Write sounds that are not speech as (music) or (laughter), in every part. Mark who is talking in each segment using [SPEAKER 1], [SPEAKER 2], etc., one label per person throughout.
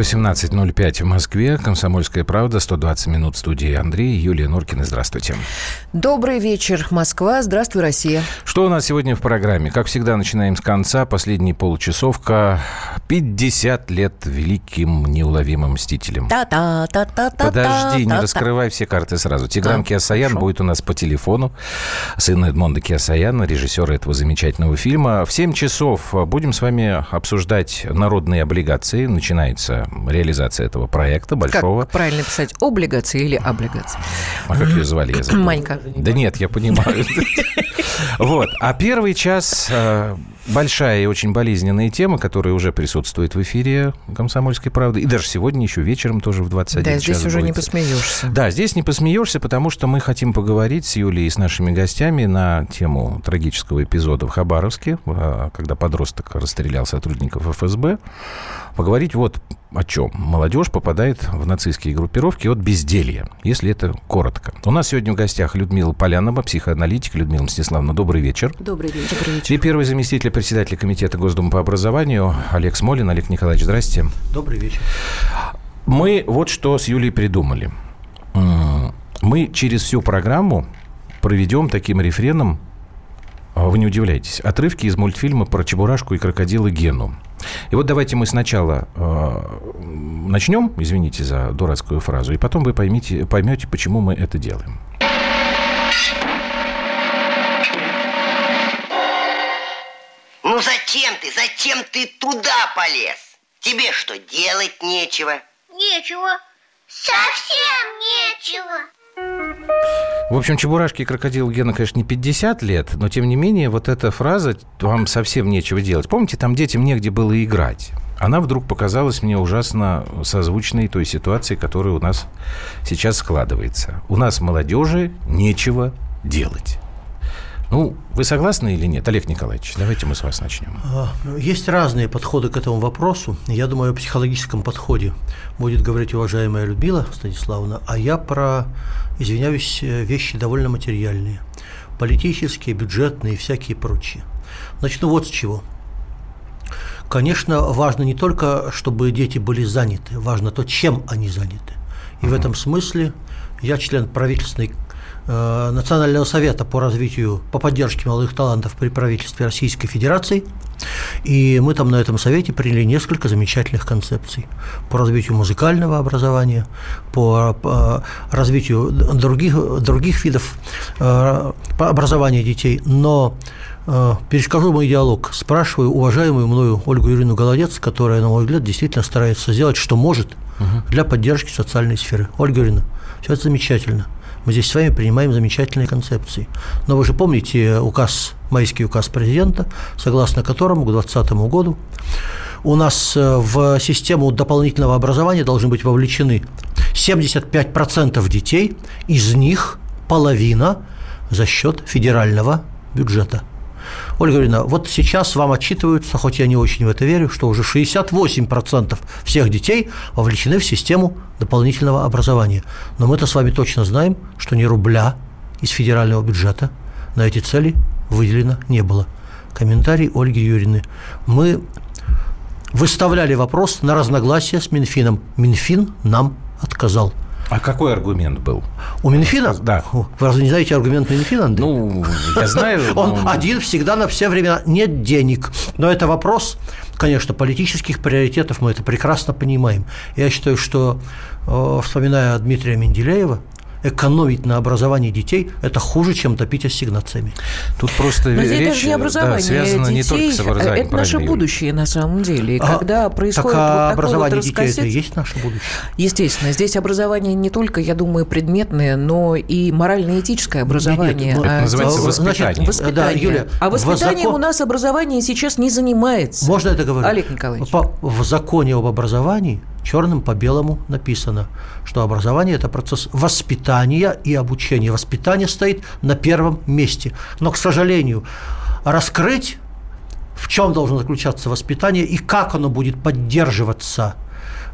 [SPEAKER 1] 18.05 в Москве. Комсомольская правда. 120 минут студии Андрей. Юлия Нуркина. Здравствуйте.
[SPEAKER 2] Добрый вечер, Москва. Здравствуй, Россия.
[SPEAKER 1] Что у нас сегодня в программе? Как всегда, начинаем с конца. Последний получасовка. 50 лет великим неуловимым мстителем.
[SPEAKER 2] Та-та-та-та-та.
[SPEAKER 1] Подожди, не раскрывай все карты сразу. Тигран Киасаян будет у нас по телефону. Сын Эдмонда Киасаяна, режиссера этого замечательного фильма. В 7 часов будем с вами обсуждать народные облигации. Начинается реализация этого проекта большого.
[SPEAKER 2] Как правильно писать, облигации или облигации?
[SPEAKER 1] А как ее звали? Я (clears throat) забыл.
[SPEAKER 2] Манька.
[SPEAKER 1] Да нет, я понимаю. (laughs) Вот. А первый час э, большая и очень болезненная тема, которая уже присутствует в эфире «Комсомольской правды». И даже сегодня еще вечером тоже в 21
[SPEAKER 2] Да,
[SPEAKER 1] час
[SPEAKER 2] здесь уже не
[SPEAKER 1] будет.
[SPEAKER 2] посмеешься.
[SPEAKER 1] Да, здесь не посмеешься, потому что мы хотим поговорить с Юлей и с нашими гостями на тему трагического эпизода в Хабаровске, э, когда подросток расстрелял сотрудников ФСБ. Поговорить вот о чем. Молодежь попадает в нацистские группировки от безделья, если это коротко. У нас сегодня в гостях Людмила Полянова, психоаналитик. Людмила Мстиславовна, добрый вечер.
[SPEAKER 3] Добрый вечер.
[SPEAKER 1] И первый заместитель председателя комитета Госдумы по образованию Олег Смолин. Олег Николаевич, здрасте.
[SPEAKER 4] Добрый вечер.
[SPEAKER 1] Мы вот что с Юлей придумали. Мы через всю программу проведем таким рефреном, а вы не удивляйтесь, отрывки из мультфильма про Чебурашку и крокодила Гену. И вот давайте мы сначала э, начнем, извините за дурацкую фразу, и потом вы поймите, поймете, почему мы это делаем.
[SPEAKER 5] Зачем ты, туда полез? Тебе что, делать нечего?
[SPEAKER 6] Нечего. Совсем нечего.
[SPEAKER 1] В общем, Чебурашке и крокодил Гена, конечно, не 50 лет, но тем не менее вот эта фраза «вам совсем нечего делать». Помните, там детям негде было играть. Она вдруг показалась мне ужасно созвучной той ситуации, которая у нас сейчас складывается. У нас молодежи нечего делать. Ну, вы согласны или нет, Олег Николаевич? Давайте мы с вас начнем.
[SPEAKER 4] А, Есть разные подходы к этому вопросу. Я думаю, о психологическом подходе будет говорить уважаемая Людмила Станиславовна, а я про, извиняюсь, э, вещи довольно материальные. Политические, бюджетные и всякие прочие. Начну вот с чего. Конечно, важно не только, чтобы дети были заняты, важно то, чем они заняты. И в этом смысле я член правительственной Национального совета по развитию, по поддержке молодых талантов при правительстве Российской Федерации. И мы там на этом совете приняли несколько замечательных концепций по развитию музыкального образования, по, по развитию других, других видов э, по образования детей. Но э, перескажу мой диалог, спрашиваю уважаемую мною Ольгу Юрьевну Голодец, которая, на мой взгляд, действительно старается сделать, что может для поддержки социальной сферы. Ольга Юрьевна, все это замечательно. Мы здесь с вами принимаем замечательные концепции. Но вы же помните указ, майский указ президента, согласно которому к 2020 году у нас э, в систему дополнительного образования должны быть вовлечены 75% детей, из них половина за счет федерального бюджета. Ольга Юрьевна, вот сейчас вам отчитываются, хоть я не очень в это верю, что уже 68% всех детей вовлечены в систему дополнительного образования. Но мы-то с вами точно знаем, что ни рубля из федерального бюджета на эти цели выделено не было. Комментарий Ольги Юрьевны. Мы выставляли вопрос на разногласия с Минфином. Минфин нам отказал.
[SPEAKER 1] А какой аргумент был?
[SPEAKER 4] У Минфина?
[SPEAKER 1] Да.
[SPEAKER 4] Вы разве не знаете аргумент Минфина, Андрей?
[SPEAKER 1] Ну, я знаю. (laughs)
[SPEAKER 4] Он один всегда на все времена. Нет денег. Но это вопрос, конечно, политических приоритетов. Мы это прекрасно понимаем. Я считаю, что, э, вспоминая Дмитрия Менделеева, экономить на образовании детей – это хуже, чем топить ассигнациями.
[SPEAKER 1] Тут просто
[SPEAKER 2] Но здесь
[SPEAKER 1] речь
[SPEAKER 2] даже не
[SPEAKER 1] да, связана не
[SPEAKER 2] детей,
[SPEAKER 1] только с образованием.
[SPEAKER 2] это наше будущее на самом деле. И
[SPEAKER 4] А,
[SPEAKER 2] когда происходит
[SPEAKER 4] так, а
[SPEAKER 2] вот такое
[SPEAKER 4] образование
[SPEAKER 2] вот
[SPEAKER 4] детей – это и есть наше будущее.
[SPEAKER 2] Естественно, здесь образование не только, я думаю, предметное, но и морально-этическое образование.
[SPEAKER 4] Нет,
[SPEAKER 1] Это
[SPEAKER 2] А
[SPEAKER 1] называется воспитание.
[SPEAKER 4] значит,
[SPEAKER 2] Воспитание.
[SPEAKER 4] Да, Юля,
[SPEAKER 2] а
[SPEAKER 4] в
[SPEAKER 2] воспитанием
[SPEAKER 4] закон-
[SPEAKER 2] у нас образование сейчас не занимается.
[SPEAKER 4] Можно это говорить?
[SPEAKER 2] Олег Николаевич.
[SPEAKER 4] По- в законе об образовании черным по белому написано, что образование – это процесс воспитания и обучения. Воспитание стоит на первом месте. Но, к сожалению, раскрыть, в чем должно заключаться воспитание и как оно будет поддерживаться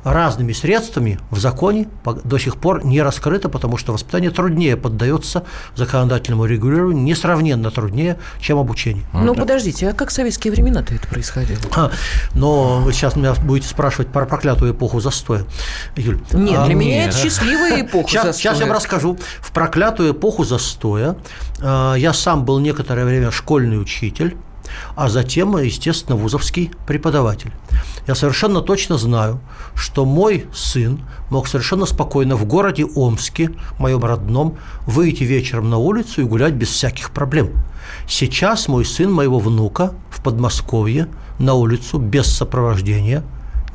[SPEAKER 4] разными средствами в законе до сих пор не раскрыто, потому что воспитание труднее поддается законодательному регулированию, несравненно труднее, чем обучение.
[SPEAKER 2] Ну, подождите, а как в советские времена-то это происходило?
[SPEAKER 4] А, но вы сейчас меня будете спрашивать про проклятую эпоху застоя. Юль,
[SPEAKER 2] Нет,
[SPEAKER 4] а,
[SPEAKER 2] для меня
[SPEAKER 1] нет.
[SPEAKER 2] это счастливая эпоха
[SPEAKER 4] Сейчас,
[SPEAKER 2] застоя.
[SPEAKER 4] сейчас я вам расскажу. В проклятую эпоху застоя э, я сам был некоторое время школьный учитель, а затем, естественно, вузовский преподаватель. Я совершенно точно знаю, что мой сын мог совершенно спокойно в городе Омске, моем родном, выйти вечером на улицу и гулять без всяких проблем. Сейчас мой сын моего внука в Подмосковье на улицу без сопровождения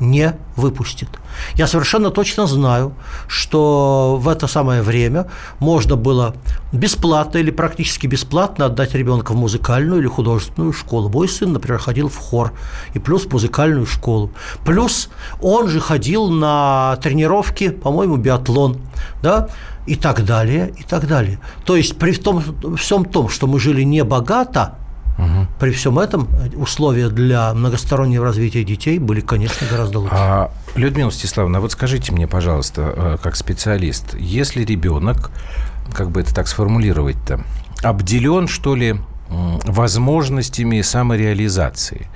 [SPEAKER 4] не выпустит. Я совершенно точно знаю, что в это самое время можно было бесплатно или практически бесплатно отдать ребенка в музыкальную или художественную школу. Мой сын, например, ходил в хор и плюс в музыкальную школу. Плюс он же ходил на тренировки, по-моему, биатлон, да, и так далее, и так далее. То есть при том, всем том, что мы жили не богато, при всем этом условия для многостороннего развития детей были, конечно, гораздо лучше.
[SPEAKER 1] А, Людмила Стеславовна, вот скажите мне, пожалуйста, э, как специалист, если ребенок, как бы это так сформулировать-то, обделен, что ли, возможностями самореализации.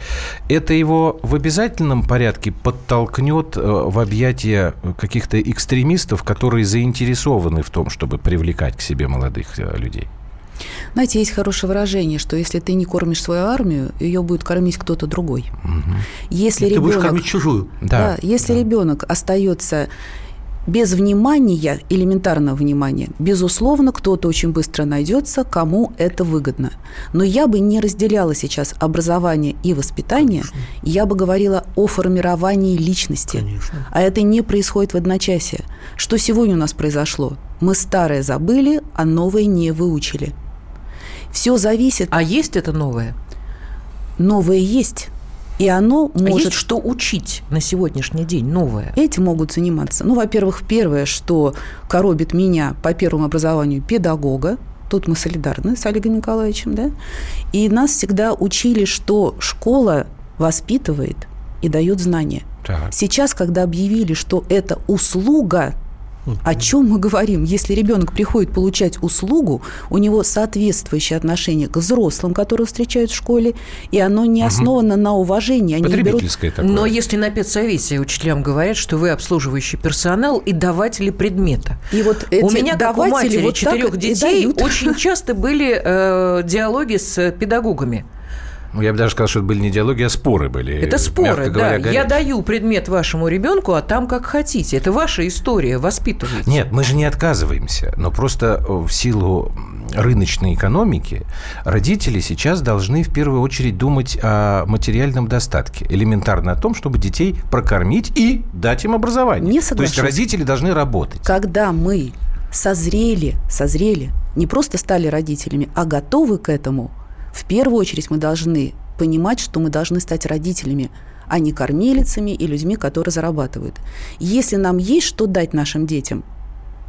[SPEAKER 1] Это его в обязательном порядке подтолкнет э, в объятия каких-то экстремистов, которые заинтересованы в том, чтобы привлекать к себе молодых э, людей?
[SPEAKER 3] Знаете, есть хорошее выражение, что если ты не кормишь свою армию, ее будет кормить кто-то другой. Если
[SPEAKER 4] Ты будешь
[SPEAKER 3] ребенок,
[SPEAKER 4] кормить чужую.
[SPEAKER 3] да, если ребенок остается без внимания, элементарного внимания, безусловно, кто-то очень быстро найдется, кому это выгодно. Но я бы не разделяла сейчас образование и воспитание, я бы говорила о формировании личности.
[SPEAKER 4] Конечно.
[SPEAKER 3] А это не происходит в одночасье. Что сегодня у нас произошло? Мы старое забыли, а новое не выучили. Все зависит.
[SPEAKER 2] А есть это новое?
[SPEAKER 3] Новое есть, и оно
[SPEAKER 2] А
[SPEAKER 3] может
[SPEAKER 2] есть что учить на сегодняшний день новое?
[SPEAKER 3] Этим могут заниматься. Ну, во-первых, первое, что коробит меня по первому образованию педагога, тут мы солидарны с Олегом Николаевичем, да, и нас всегда учили, что школа воспитывает и дает знания.
[SPEAKER 1] Так.
[SPEAKER 3] Сейчас, когда объявили, что это услуга, о чем мы говорим? Если ребенок приходит получать услугу, у него соответствующее отношение к взрослым, которые встречают в школе, и оно не основано на уважении. Они берут
[SPEAKER 1] Потребительское такое.
[SPEAKER 2] Но если на педсовете учителям говорят, что вы обслуживающий персонал и даватели предмета.
[SPEAKER 3] И вот
[SPEAKER 2] У
[SPEAKER 3] эти
[SPEAKER 2] меня, как у
[SPEAKER 3] даватели
[SPEAKER 2] матери
[SPEAKER 3] вот
[SPEAKER 2] четырех детей, очень часто были э, диалоги с педагогами.
[SPEAKER 1] Ну, я бы даже сказал, что это были не диалоги, а споры были.
[SPEAKER 2] Это споры,
[SPEAKER 1] говоря,
[SPEAKER 2] да. Я
[SPEAKER 1] горячие.
[SPEAKER 2] даю предмет вашему ребенку, а там как хотите. Это ваша история, воспитывайте.
[SPEAKER 1] Нет, мы же не отказываемся, но просто э, в силу рыночной экономики родители сейчас должны в первую очередь думать о материальном достатке, элементарно о том, чтобы детей прокормить и дать им образование.
[SPEAKER 3] Не
[SPEAKER 1] То есть родители должны работать.
[SPEAKER 3] когда мы созрели, созрели, не просто стали родителями, а готовы к этому, в первую очередь мы должны понимать, что мы должны стать родителями, а не кормилицами и людьми, которые зарабатывают. Если нам есть что дать нашим детям,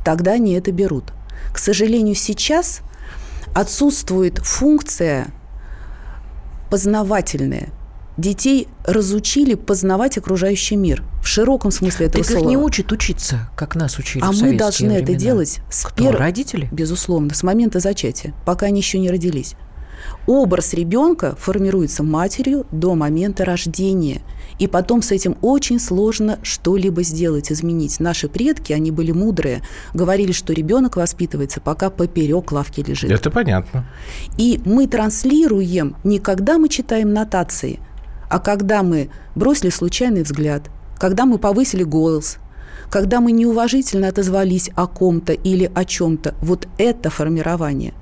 [SPEAKER 3] тогда они это берут. К сожалению, сейчас отсутствует функция познавательная. Детей разучили познавать окружающий мир в широком смысле этого
[SPEAKER 2] Так их
[SPEAKER 3] слова.
[SPEAKER 2] не учат учиться, как нас учили
[SPEAKER 3] А
[SPEAKER 2] в
[SPEAKER 3] мы должны это
[SPEAKER 2] времена.
[SPEAKER 3] делать с
[SPEAKER 2] Кто?
[SPEAKER 3] пер-
[SPEAKER 2] Родители?
[SPEAKER 3] Безусловно, с момента зачатия, пока они еще не родились. Образ ребенка формируется матерью до момента рождения. И потом с этим очень сложно что-либо сделать, изменить. Наши предки, они были мудрые, говорили, что ребенок воспитывается, пока поперек лавки лежит.
[SPEAKER 1] Это понятно.
[SPEAKER 3] И мы транслируем не когда мы читаем нотации, а когда мы бросили случайный взгляд, когда мы повысили голос, когда мы неуважительно отозвались о ком-то или о чем-то. Вот это формирование.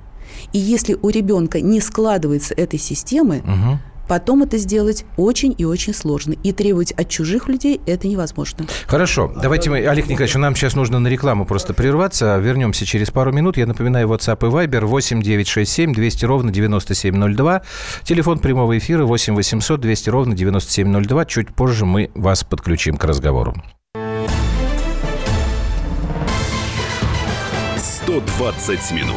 [SPEAKER 3] И если у ребенка не складывается этой системы,
[SPEAKER 1] Мгм.
[SPEAKER 3] потом это сделать очень и очень сложно. И требовать от чужих людей это невозможно.
[SPEAKER 1] Хорошо, давайте мы, Олег Николаевич, нам сейчас нужно на рекламу просто прерваться. Вернемся через пару минут. Я напоминаю, WhatsApp и Viber 8 967 200 ровно 9702. Телефон прямого эфира 8 800 200 ровно 9702. Чуть позже мы вас подключим к разговору.
[SPEAKER 7] 120 минут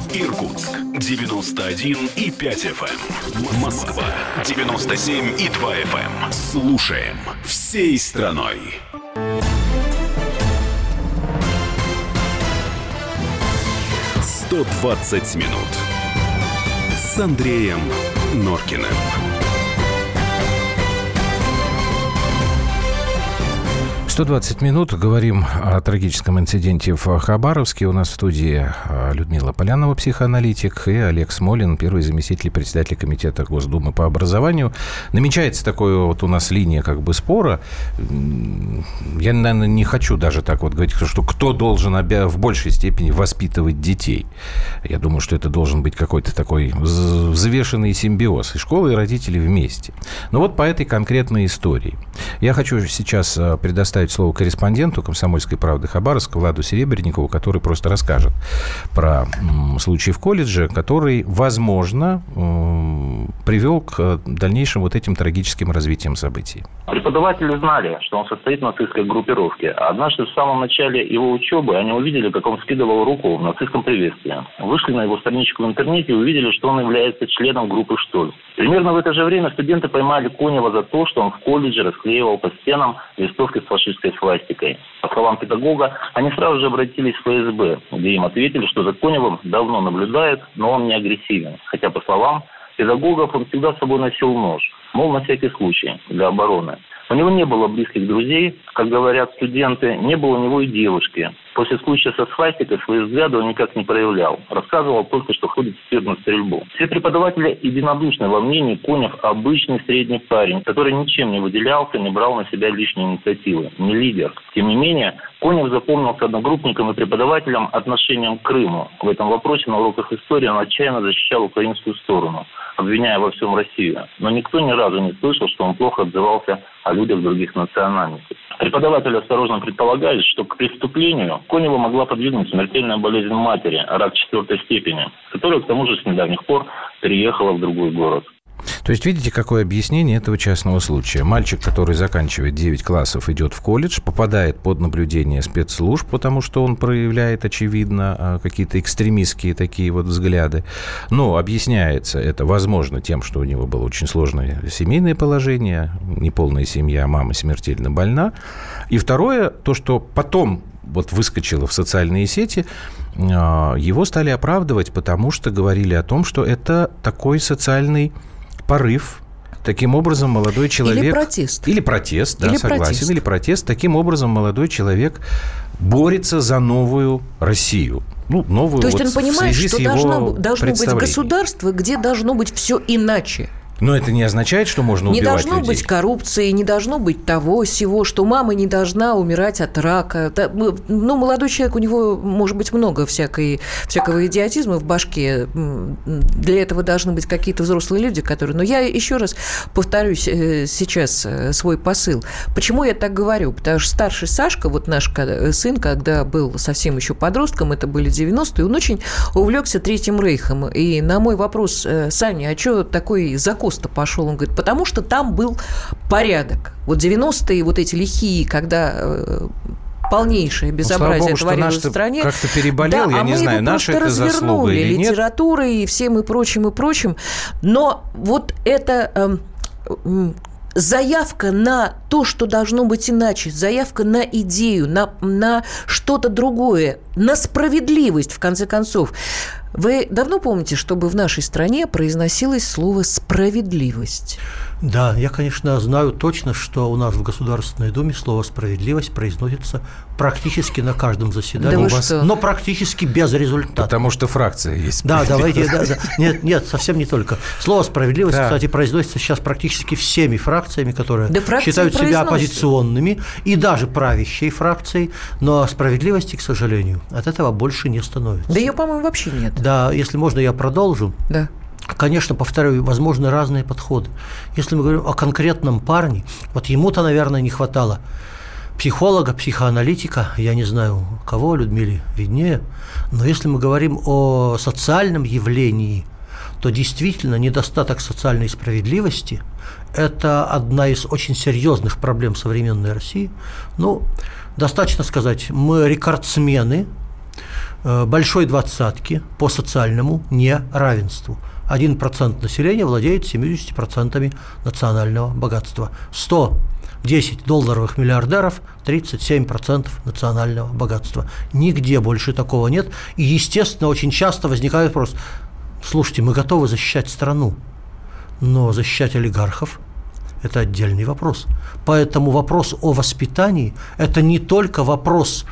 [SPEAKER 7] Иркутск 91 и 5 FM. Москва 97 и 2 FM. Слушаем всей страной. «120 минут» с Андреем Норкиным.
[SPEAKER 1] «120 минут». Говорим о трагическом инциденте в Хабаровске. У нас в студии а, Людмила Полянова, психоаналитик, и Олег Смолин, первый заместитель председателя Комитета Госдумы по образованию. Намечается такое вот у нас линия как бы спора. Я, наверное, не хочу даже так вот говорить, что кто должен в большей степени воспитывать детей. Я думаю, что это должен быть какой-то такой вз- взвешенный симбиоз. И школа, и родители вместе. Но вот по этой конкретной истории. Я хочу сейчас а, предоставить слово корреспонденту «Комсомольской правды» Хабаровска Владу Серебренникову, который просто расскажет про случай в колледже, который, возможно, привел к э, дальнейшим вот этим трагическим развитием событий.
[SPEAKER 8] Преподаватели знали, что он состоит в нацистской группировке. Однажды в самом начале его учебы они увидели, как он скидывал руку в нацистском приветствии. Вышли на его страничку в интернете и увидели, что он является членом группы «Штольц». Примерно в это же время студенты поймали Конева за то, что он в колледже расклеивал по стенам листовки с фашистской свастикой. По словам педагога, они сразу же обратились в ФСБ, где им ответили, что за Коневым давно наблюдают, но он не агрессивен. Хотя, по словам педагогов, он всегда с собой носил нож, мол, на всякий случай, для обороны. У него не было близких друзей, как говорят студенты, не было у него и девушки. После случая со свастикой свои взгляды он никак не проявлял. Рассказывал только, что ходит в спиртную стрельбу. Все преподаватели единодушны во мнении Конев обычный средний парень, который ничем не выделялся, не брал на себя лишние инициативы, не лидер. Тем не менее, Конев запомнился одногруппникам и преподавателям отношением к Крыму. В этом вопросе на уроках истории он отчаянно защищал украинскую сторону, обвиняя во всем Россию. Но никто ни разу не слышал, что он плохо отзывался о людях других национальностей. Преподаватели осторожно предполагают, что к преступлению Конева могла подвигнуть смертельная болезнь матери, рак четвертой степени, которая к тому же с недавних пор переехала в другой город.
[SPEAKER 1] То есть, видите, какое объяснение этого частного случая. Мальчик, который заканчивает 9 классов, идет в колледж, попадает под наблюдение спецслужб, потому что он проявляет, очевидно, а, какие-то экстремистские такие вот взгляды. Но объясняется это, возможно, тем, что у него было очень сложное семейное положение, неполная семья, мама смертельно больна. И второе, то, что потом вот выскочило в социальные сети, а, его стали оправдывать, потому что говорили о том, что это такой социальный порыв. Таким образом, молодой человек...
[SPEAKER 2] Или протест.
[SPEAKER 1] Или протест, да,
[SPEAKER 2] Или
[SPEAKER 1] согласен.
[SPEAKER 2] протест.
[SPEAKER 1] Или протест. Таким образом, молодой человек борется за новую Россию. Ну, новую
[SPEAKER 2] То есть
[SPEAKER 1] вот
[SPEAKER 2] он
[SPEAKER 1] в
[SPEAKER 2] понимает, что должно, должно быть государство, где должно быть все иначе.
[SPEAKER 1] Но это не означает, что можно
[SPEAKER 2] Не
[SPEAKER 1] убивать
[SPEAKER 2] должно
[SPEAKER 1] людей.
[SPEAKER 2] быть коррупции, не должно быть того, всего, что мама не должна умирать от рака. Ну, молодой человек, у него может быть много всякой, всякого идиотизма в башке. Для этого должны быть какие-то взрослые люди, которые... Но я еще раз повторюсь э, сейчас э, свой посыл. Почему я так говорю? Потому что старший Сашка, вот наш сын, когда был совсем еще подростком, это были 90-е, он очень увлекся Третьим Рейхом. И на мой вопрос, э, Саня, а что такой закос-то пошел? Он говорит, потому что там был порядок. Вот 90-е, вот эти лихие, когда э, полнейшее
[SPEAKER 1] Ну,
[SPEAKER 2] безобразие
[SPEAKER 1] богу, что
[SPEAKER 2] творилось в стране.
[SPEAKER 1] как-то переболел,
[SPEAKER 2] Да,
[SPEAKER 1] я
[SPEAKER 2] а
[SPEAKER 1] не
[SPEAKER 2] мы
[SPEAKER 1] знаю, наша
[SPEAKER 2] просто
[SPEAKER 1] это заслуга
[SPEAKER 2] развернули
[SPEAKER 1] или нет.
[SPEAKER 2] литературой и всем и прочим, и прочим. Но вот это эм, заявка на то, что должно быть иначе, заявка на идею, на, на что-то другое, на справедливость, в конце концов. Вы давно помните, чтобы в нашей стране произносилось слово «справедливость»?
[SPEAKER 4] Да, я, конечно, знаю точно, что у нас в Государственной Думе слово «справедливость» произносится практически на каждом заседании,
[SPEAKER 2] Да что?
[SPEAKER 4] но практически без результата.
[SPEAKER 1] Потому что фракция есть.
[SPEAKER 4] Да, давайте, да, да. Нет, нет, совсем не только. Слово справедливость,
[SPEAKER 1] Да.
[SPEAKER 4] кстати, произносится сейчас практически всеми фракциями, которые
[SPEAKER 2] Да
[SPEAKER 4] считают себя оппозиционными, и даже правящей фракцией, но справедливости, к сожалению, от этого больше не становится.
[SPEAKER 2] Да ее, по-моему, вообще нет.
[SPEAKER 4] Да, если можно, я продолжу.
[SPEAKER 2] Да.
[SPEAKER 4] Конечно, повторяю, возможны разные подходы. Если мы говорим о конкретном парне, вот ему-то, наверное, не хватало психолога, психоаналитика, я не знаю кого, Людмиле виднее, но если мы говорим о социальном явлении, то действительно недостаток социальной справедливости – это одна из очень серьезных проблем современной России. Ну, достаточно сказать, мы рекордсмены э, большой двадцатки по социальному неравенству. 1% населения владеет 70% национального богатства. 100 10 долларовых миллиардеров, 37% национального богатства. Нигде больше такого нет. И, естественно, очень часто возникает вопрос, слушайте, мы готовы защищать страну, но защищать олигархов – это отдельный вопрос. Поэтому вопрос о воспитании – это не только вопрос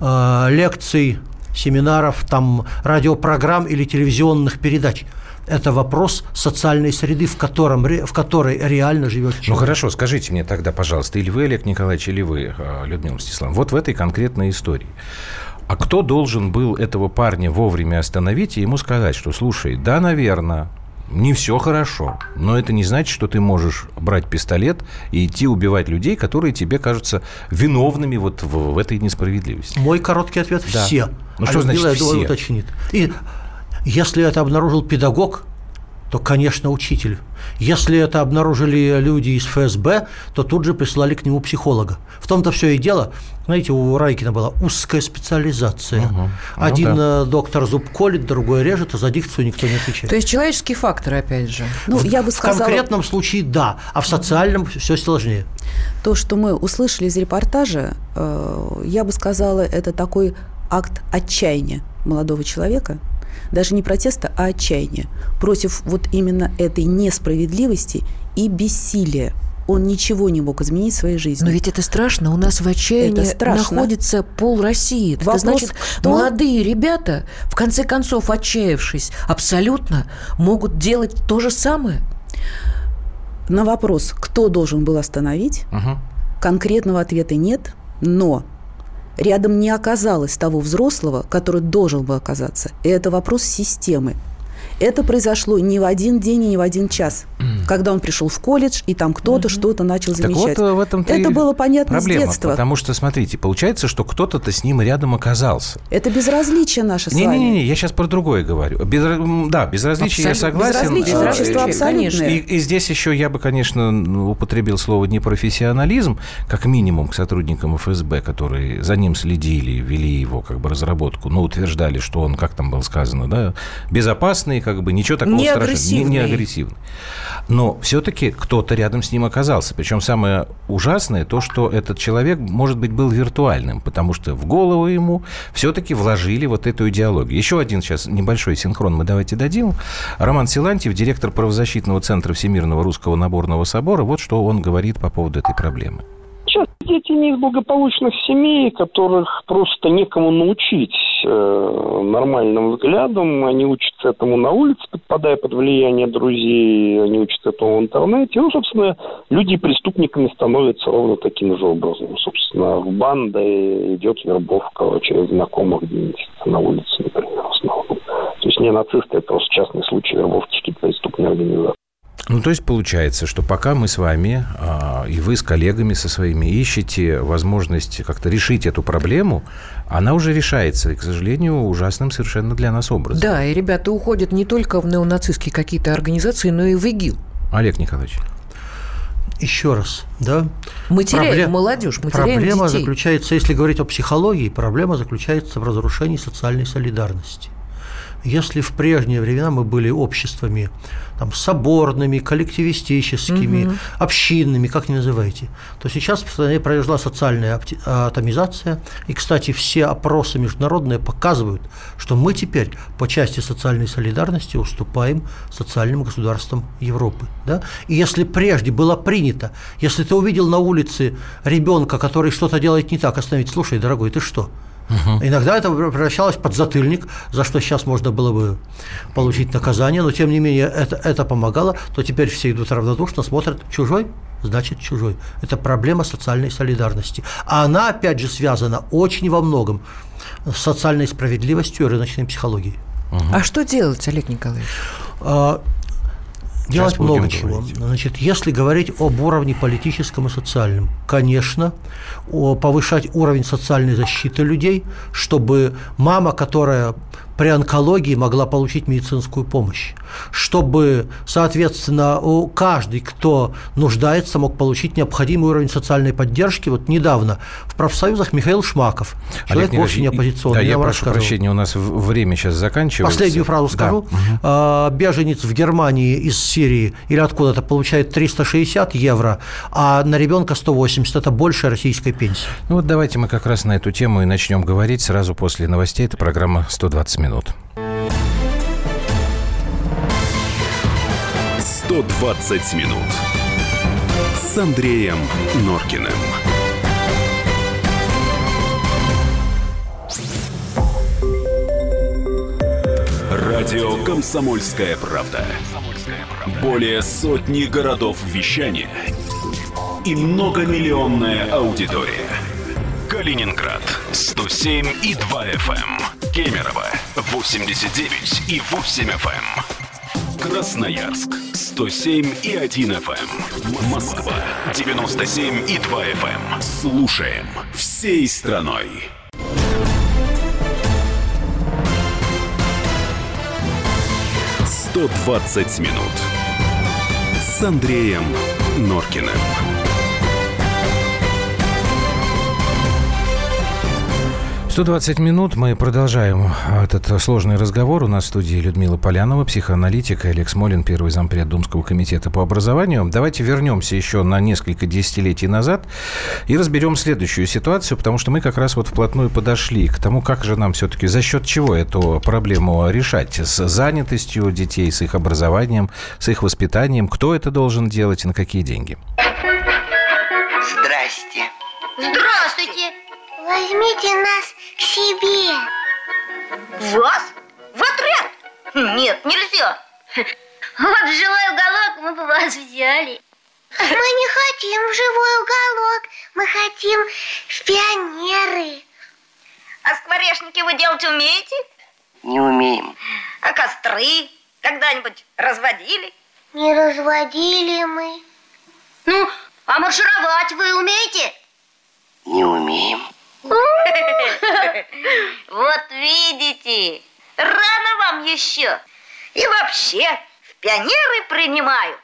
[SPEAKER 4] э, лекций, семинаров, там, радиопрограмм или телевизионных передач – это вопрос социальной среды, в, котором, в которой реально живет человек.
[SPEAKER 1] Ну хорошо, скажите мне тогда, пожалуйста, или вы, Олег Николаевич, или вы, э, Людмила Мстиславовна, вот в этой конкретной истории. А кто должен был этого парня вовремя остановить и ему сказать, что, слушай, да, наверное, не все хорошо, но это не значит, что ты можешь брать пистолет и идти убивать людей, которые тебе кажутся виновными вот в, в этой несправедливости.
[SPEAKER 4] Мой короткий ответ –
[SPEAKER 1] да.
[SPEAKER 4] все.
[SPEAKER 1] Ну а что значит
[SPEAKER 4] думаю,
[SPEAKER 1] все?
[SPEAKER 4] уточнит. И если это обнаружил педагог, то, конечно, учитель. Если это обнаружили люди из ФСБ, то тут же прислали к нему психолога. В том-то все и дело. Знаете, у Райкина была узкая специализация. Угу. Один ну, да. доктор зуб колет, другой режет, а за дикцию никто не отвечает.
[SPEAKER 2] То есть человеческий фактор, опять же.
[SPEAKER 4] Ну, в, я бы сказала... В конкретном случае да, а в социальном угу. все сложнее.
[SPEAKER 3] То, что мы услышали из репортажа, э, я бы сказала, это такой акт отчаяния молодого человека, даже не протеста, а отчаяния против вот именно этой несправедливости и бессилия. Он ничего не мог изменить в своей жизни.
[SPEAKER 2] Но ведь это страшно. У нас в отчаянии находится пол России. Вопрос, это значит, кто... молодые ребята, в конце концов, отчаявшись, абсолютно могут делать то же самое.
[SPEAKER 3] На вопрос, кто должен был остановить, угу. конкретного ответа нет, но рядом не оказалось того взрослого, который должен был оказаться. И это вопрос системы. Это произошло не в один день и не в один час, когда он пришел в колледж, и там кто-то что-то начал замечать.
[SPEAKER 1] Так вот, в этом
[SPEAKER 3] это было понятно
[SPEAKER 1] проблема,
[SPEAKER 3] с детства.
[SPEAKER 1] Потому что, смотрите, получается, что кто-то-то с ним рядом оказался.
[SPEAKER 3] Это безразличие наше
[SPEAKER 1] не,
[SPEAKER 3] с вами.
[SPEAKER 1] Не-не-не, я сейчас про другое говорю. Без, да, безразличие Абсолютно. я согласен.
[SPEAKER 3] Безразличие общество абсолютное.
[SPEAKER 1] И, и здесь еще я бы, конечно, употребил слово непрофессионализм, как минимум к сотрудникам ФСБ, которые за ним следили, вели его как бы разработку, но утверждали, что он, как там было сказано, да, безопасный, как бы ничего такого
[SPEAKER 2] не
[SPEAKER 1] страшного.
[SPEAKER 2] Агрессивный.
[SPEAKER 1] Не, не агрессивный. Но все-таки кто-то рядом с ним оказался. Причем самое ужасное то, что этот человек, может быть, был виртуальным, потому что в голову ему все-таки вложили вот эту идеологию. Еще один сейчас небольшой синхрон мы давайте дадим. Роман Силантьев, директор правозащитного центра Всемирного русского наборного собора, вот что он говорит по поводу этой проблемы.
[SPEAKER 9] Сейчас дети не из благополучных семей, которых просто некому научить э, нормальным взглядом. Они учатся этому на улице, подпадая под влияние друзей, они учатся этому в интернете. Ну, собственно, люди преступниками становятся ровно таким же образом. Собственно, в банды идет вербовка через знакомых где-нибудь на улице, например, в основном. То есть не нацисты, это просто частный случай вербовки какие-то преступные организации.
[SPEAKER 1] Ну, то есть получается, что пока мы с вами а, и вы с коллегами со своими ищете возможность как-то решить эту проблему, она уже решается, и, к сожалению, ужасным совершенно для нас образом.
[SPEAKER 2] Да, и ребята уходят не только в неонацистские какие-то организации, но и в ИГИЛ.
[SPEAKER 1] Олег Николаевич.
[SPEAKER 4] Еще раз, да?
[SPEAKER 2] Мы теряем Проблем... молодежь, мы
[SPEAKER 4] проблема
[SPEAKER 2] теряем
[SPEAKER 4] детей. заключается, если говорить о психологии, проблема заключается в разрушении социальной солидарности. Если в прежние времена мы были обществами там, соборными, коллективистическими, угу. общинными, как ни называйте, то сейчас в стране произошла социальная атомизация. И, кстати, все опросы международные показывают, что мы теперь по части социальной солидарности уступаем социальным государствам Европы. Да? И если прежде было принято, если ты увидел на улице ребенка, который что-то делает не так, остановить, слушай, дорогой, ты что? Угу. Иногда это превращалось под затыльник, за что сейчас можно было бы получить наказание, но тем не менее это, это помогало, то теперь все идут равнодушно, смотрят чужой, значит чужой. Это проблема социальной солидарности. А она, опять же, связана очень во многом с социальной справедливостью и рыночной психологией.
[SPEAKER 2] Угу. А что делать, Олег Николаевич?
[SPEAKER 4] Делать много чего. Говорить. Значит, если говорить об уровне политическом и социальном, конечно, повышать уровень социальной защиты людей, чтобы мама, которая при онкологии могла получить медицинскую помощь, чтобы, соответственно, у каждый, кто нуждается, мог получить необходимый уровень социальной поддержки. Вот недавно в профсоюзах Михаил Шмаков, человек Олег вовсе не оппозиционный.
[SPEAKER 1] Да, я, я прошу расскажу. прощения, у нас время сейчас заканчивается.
[SPEAKER 4] Последнюю фразу скажу. Да. Беженец в Германии из Сирии или откуда-то получает 360 евро, а на ребенка 180. Это больше российской пенсии.
[SPEAKER 1] Ну вот давайте мы как раз на эту тему и начнем говорить сразу после новостей. Это программа «120 минут».
[SPEAKER 7] 120 минут с Андреем Норкиным. Радио «Комсомольская правда». Более сотни городов вещания и многомиллионная аудитория. Калининград 107 и 2 FM. Кемерово 89 и 8 FM. Эм. Красноярск 107 и 1 FM. Эм. Москва 97 и 2 FM. Эм. Слушаем всей страной. «120 минут» с Андреем Норкиным.
[SPEAKER 1] 120 минут. Мы продолжаем этот сложный разговор. У нас в студии Людмила Полянова, психоаналитик, и Олег Смолин, первый зампред Думского комитета по образованию. Давайте вернемся еще на несколько десятилетий назад и разберем следующую ситуацию, потому что мы как раз вот вплотную подошли к тому, как же нам все-таки, за счет чего эту проблему решать. С занятостью детей, с их образованием, с их воспитанием. Кто это должен делать и на какие деньги?
[SPEAKER 5] Здрасте.
[SPEAKER 6] Здравствуйте. Возьмите нас к себе.
[SPEAKER 10] Вас? В отряд? Нет, нельзя.
[SPEAKER 6] Вот в живой уголок мы бы вас взяли. Мы не хотим в живой уголок, мы хотим в пионеры.
[SPEAKER 10] А скворечники вы делать умеете?
[SPEAKER 5] Не умеем.
[SPEAKER 10] А костры когда-нибудь разводили?
[SPEAKER 6] Не разводили мы.
[SPEAKER 10] Ну, а маршировать вы умеете?
[SPEAKER 5] Не умеем. (laughs)
[SPEAKER 10] Вот видите, рано вам еще. И вообще, в пионеры принимают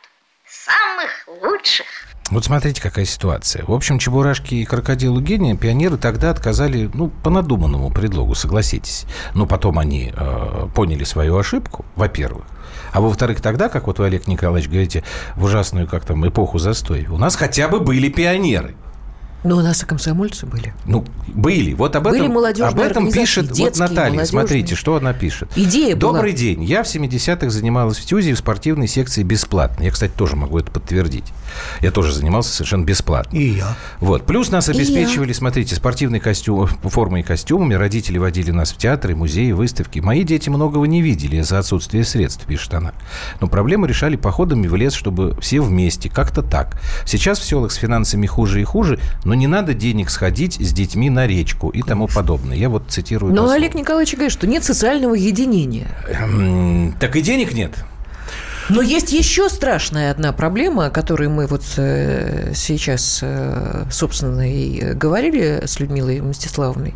[SPEAKER 10] самых лучших.
[SPEAKER 1] Вот смотрите, какая ситуация. В общем, Чебурашки и крокодилу гения пионеры тогда отказали, ну, по надуманному предлогу, согласитесь. Но потом они э, поняли свою ошибку, во-первых. А во-вторых, тогда, как вот вы, Олег Николаевич, говорите, в ужасную, как там, эпоху застоя, у нас хотя бы были пионеры.
[SPEAKER 2] Ну, у нас и комсомольцы были.
[SPEAKER 1] Ну, были. Вот об
[SPEAKER 2] были
[SPEAKER 1] этом, об этом пишет вот Наталья. Молодежные. Смотрите, что она пишет.
[SPEAKER 2] Идея
[SPEAKER 1] Добрый
[SPEAKER 2] была.
[SPEAKER 1] день. Я в 70-х занималась в ТЮЗе в спортивной секции бесплатно. Я, кстати, тоже могу это подтвердить. Я тоже занимался совершенно бесплатно.
[SPEAKER 4] И я.
[SPEAKER 1] Вот. Плюс нас обеспечивали, смотрите, спортивной костюм, формой и костюмами. Родители водили нас в театры, музеи, выставки. Мои дети многого не видели из-за отсутствия средств, пишет она. Но проблему решали походами в лес, чтобы все вместе, как-то так. Сейчас в селах с финансами хуже и хуже, но не надо денег сходить с детьми на речку и тому подобное. Я вот цитирую.
[SPEAKER 2] Но Олег Николаевич говорит, что нет социального единения.
[SPEAKER 1] Эм, так и денег нет.
[SPEAKER 2] Но есть еще страшная одна проблема, о которой мы вот э, сейчас, э, собственно, и говорили с Людмилой Мстиславовной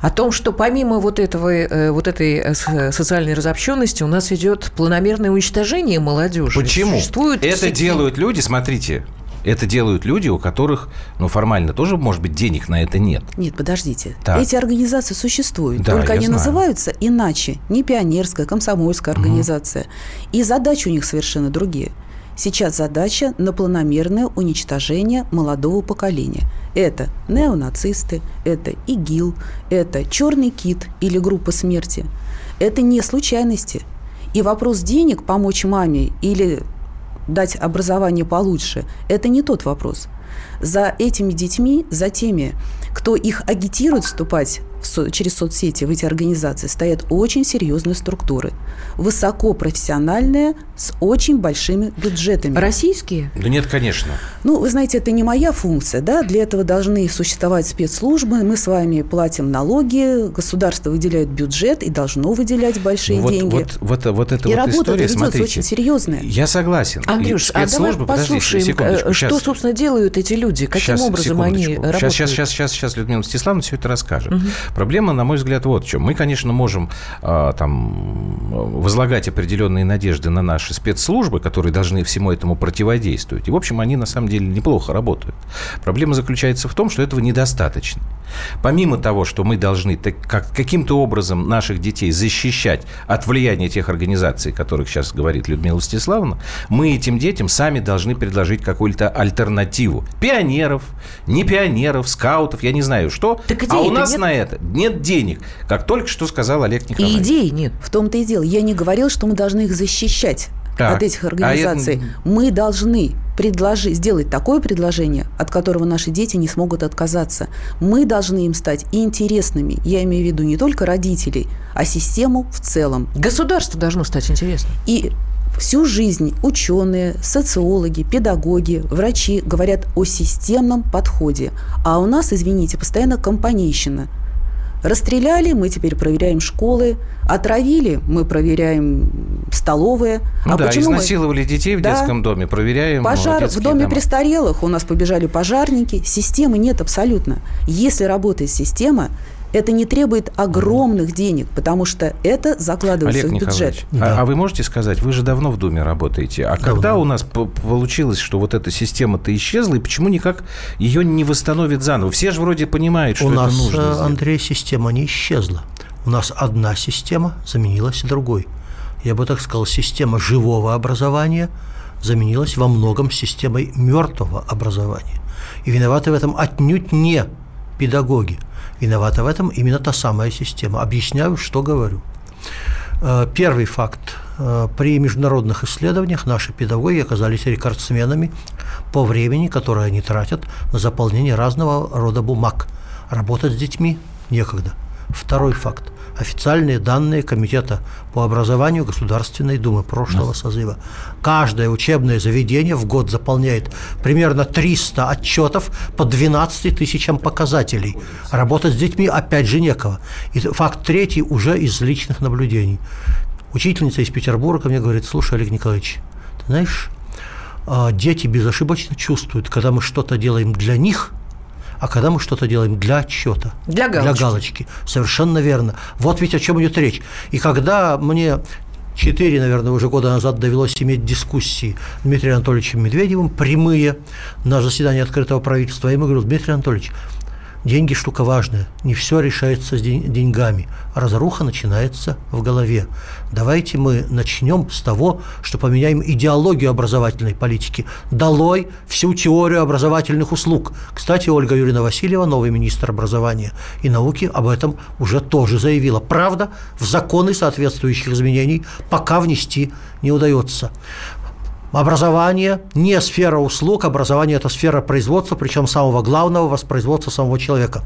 [SPEAKER 2] о том, что помимо вот, этого, э, вот этой социальной разобщенности у нас идет планомерное уничтожение молодежи.
[SPEAKER 1] Почему? Существуют Это всякие... делают люди, смотрите, это делают люди, у которых, ну, формально тоже, может быть, денег на это нет.
[SPEAKER 3] Нет, подождите. Так. Эти организации существуют,
[SPEAKER 1] да,
[SPEAKER 3] только они
[SPEAKER 1] знаю.
[SPEAKER 3] называются иначе. Не пионерская, комсомольская организация. Угу. И задачи у них совершенно другие. Сейчас задача на планомерное уничтожение молодого поколения. Это неонацисты, это ИГИЛ, это черный кит или группа смерти. Это не случайности. И вопрос денег помочь маме или дать образование получше, это не тот вопрос. За этими детьми, за теми, кто их агитирует вступать через соцсети в эти организации стоят очень серьезные структуры, высокопрофессиональные, с очень большими бюджетами.
[SPEAKER 2] Российские?
[SPEAKER 1] Да нет, конечно.
[SPEAKER 3] Ну, вы знаете, это не моя функция, да, для этого должны существовать спецслужбы, мы с вами платим налоги, государство выделяет бюджет и должно выделять большие
[SPEAKER 1] вот,
[SPEAKER 3] деньги.
[SPEAKER 1] Вот, вот, вот эта
[SPEAKER 3] и
[SPEAKER 1] вот
[SPEAKER 3] работа
[SPEAKER 1] история,
[SPEAKER 3] ведется
[SPEAKER 1] смотрите,
[SPEAKER 3] очень серьезная.
[SPEAKER 1] Я согласен.
[SPEAKER 2] Андрюш, а давай послушаем,
[SPEAKER 1] секундочку,
[SPEAKER 2] что,
[SPEAKER 1] сейчас.
[SPEAKER 2] собственно, делают эти люди, каким
[SPEAKER 1] Сейчас,
[SPEAKER 2] образом они
[SPEAKER 1] секундочку.
[SPEAKER 2] работают.
[SPEAKER 1] Сейчас, сейчас, сейчас, сейчас Людмила Мстиславовна все это расскажет. Проблема, на мой взгляд, вот в чем. Мы, конечно, можем а, там возлагать определенные надежды на наши спецслужбы, которые должны всему этому противодействовать. И, в общем, они на самом деле неплохо работают. Проблема заключается в том, что этого недостаточно. Помимо того, что мы должны так, как, каким-то образом наших детей защищать от влияния тех организаций, о которых сейчас говорит Людмила Мстиславовна, мы этим детям сами должны предложить какую-то альтернативу. Пионеров, не пионеров, скаутов, я не знаю что.
[SPEAKER 2] Так
[SPEAKER 1] а у нас
[SPEAKER 2] нет?
[SPEAKER 1] на это нет денег, как только что сказал Олег
[SPEAKER 2] И
[SPEAKER 1] Николаевич.
[SPEAKER 2] идей нет.
[SPEAKER 3] В том-то и дело. Я не говорил, что мы должны их защищать
[SPEAKER 1] Так.
[SPEAKER 3] от этих
[SPEAKER 1] А
[SPEAKER 3] организаций.
[SPEAKER 1] это-
[SPEAKER 3] Мы должны предложить, сделать такое предложение, от которого наши дети не смогут отказаться. Мы должны им стать интересными. Я имею в виду не только родителей, а систему в целом.
[SPEAKER 2] Государство должно стать интересным.
[SPEAKER 3] И всю жизнь ученые, социологи, педагоги, врачи говорят о системном подходе. А у нас, извините, постоянно компанейщина. Расстреляли, мы теперь проверяем школы. Отравили, мы проверяем столовые.
[SPEAKER 1] Ну
[SPEAKER 3] а
[SPEAKER 1] да,
[SPEAKER 3] почему мы-
[SPEAKER 1] изнасиловали детей в
[SPEAKER 3] Да.
[SPEAKER 1] детском доме, проверяем
[SPEAKER 3] Пожар в доме
[SPEAKER 1] дома.
[SPEAKER 3] престарелых у нас побежали пожарники. Системы нет абсолютно. Если работает система, это не требует огромных денег, потому что это закладывается
[SPEAKER 1] Олег
[SPEAKER 3] в бюджет.
[SPEAKER 1] Николаевич,
[SPEAKER 4] Да.
[SPEAKER 1] а, а вы можете сказать, вы же давно в Думе работаете, а когда у нас получилось, что вот эта система-то исчезла, и почему никак ее не восстановит заново? Все же вроде понимают, что
[SPEAKER 4] У
[SPEAKER 1] это
[SPEAKER 4] нас,
[SPEAKER 1] нужно
[SPEAKER 4] э,
[SPEAKER 1] сделать.
[SPEAKER 4] Андрей, система не исчезла. У нас одна система заменилась другой. Я бы так сказал, система живого образования заменилась во многом системой мертвого образования. И виноваты в этом отнюдь не педагоги. Виновата в этом именно та самая система. Объясняю, что говорю. Э, Первый факт. Э, При международных исследованиях наши педагоги оказались рекордсменами по времени, которое они тратят на заполнение разного рода бумаг. Работать с детьми некогда. Второй факт. Официальные данные Комитета по образованию Государственной Думы прошлого созыва. Каждое учебное заведение в год заполняет примерно 300 отчетов по 12 тысячам показателей. Работать с детьми опять же некого. И факт третий уже из личных наблюдений. Учительница из Петербурга мне говорит, слушай, Олег Николаевич, ты знаешь, а, дети безошибочно чувствуют, когда мы что-то делаем для них, а когда мы что-то делаем для отчета.
[SPEAKER 2] Для галочки.
[SPEAKER 4] Для галочки. Совершенно верно. Вот ведь о чем идет речь. И когда мне четыре, наверное, уже года назад довелось иметь дискуссии с Дмитрием Анатольевичем Медведевым, прямые, на заседании открытого правительства, я ему говорю, Дмитрий Анатольевич, деньги штука важная, не все решается с день- деньгами, разруха начинается в голове. Давайте мы начнем с того, что поменяем идеологию образовательной политики. Долой всю теорию образовательных услуг. Кстати, Ольга Юрьевна Васильева, новый министр образования и науки, об этом уже тоже заявила. Правда, в законы соответствующих изменений пока внести не удается. Образование не сфера услуг, образование – это сфера производства, причем самого главного – воспроизводства самого человека.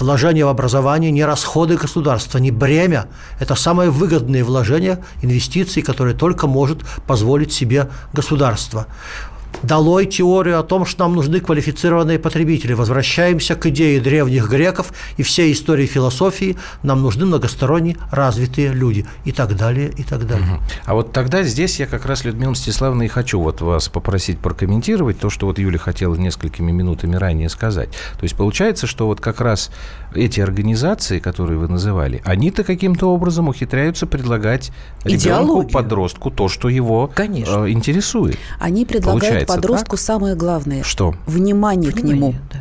[SPEAKER 4] Вложение в образование не расходы государства, не бремя. Это самые выгодные вложения, инвестиции, которые только может позволить себе государство. Долой теорию о том, что нам нужны квалифицированные потребители. Возвращаемся к идее древних греков и всей истории философии. Нам нужны многосторонне развитые люди. И так далее, и так далее.
[SPEAKER 1] А вот тогда здесь я как раз, Людмила Мстиславовна, и хочу вот вас попросить прокомментировать то, что вот Юля хотела несколькими минутами ранее сказать. То есть получается, что вот как раз эти организации, которые вы называли, они-то каким-то образом ухитряются предлагать ребенку, подростку то, что его
[SPEAKER 2] Конечно.
[SPEAKER 1] э, интересует.
[SPEAKER 3] Они предлагают
[SPEAKER 1] Получается
[SPEAKER 3] подростку
[SPEAKER 1] так?
[SPEAKER 3] самое главное.
[SPEAKER 1] Что?
[SPEAKER 3] Внимание, к нему.
[SPEAKER 2] Внимание, да.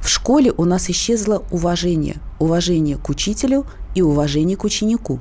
[SPEAKER 3] В школе у нас исчезло уважение. Уважение к учителю и уважение к ученику.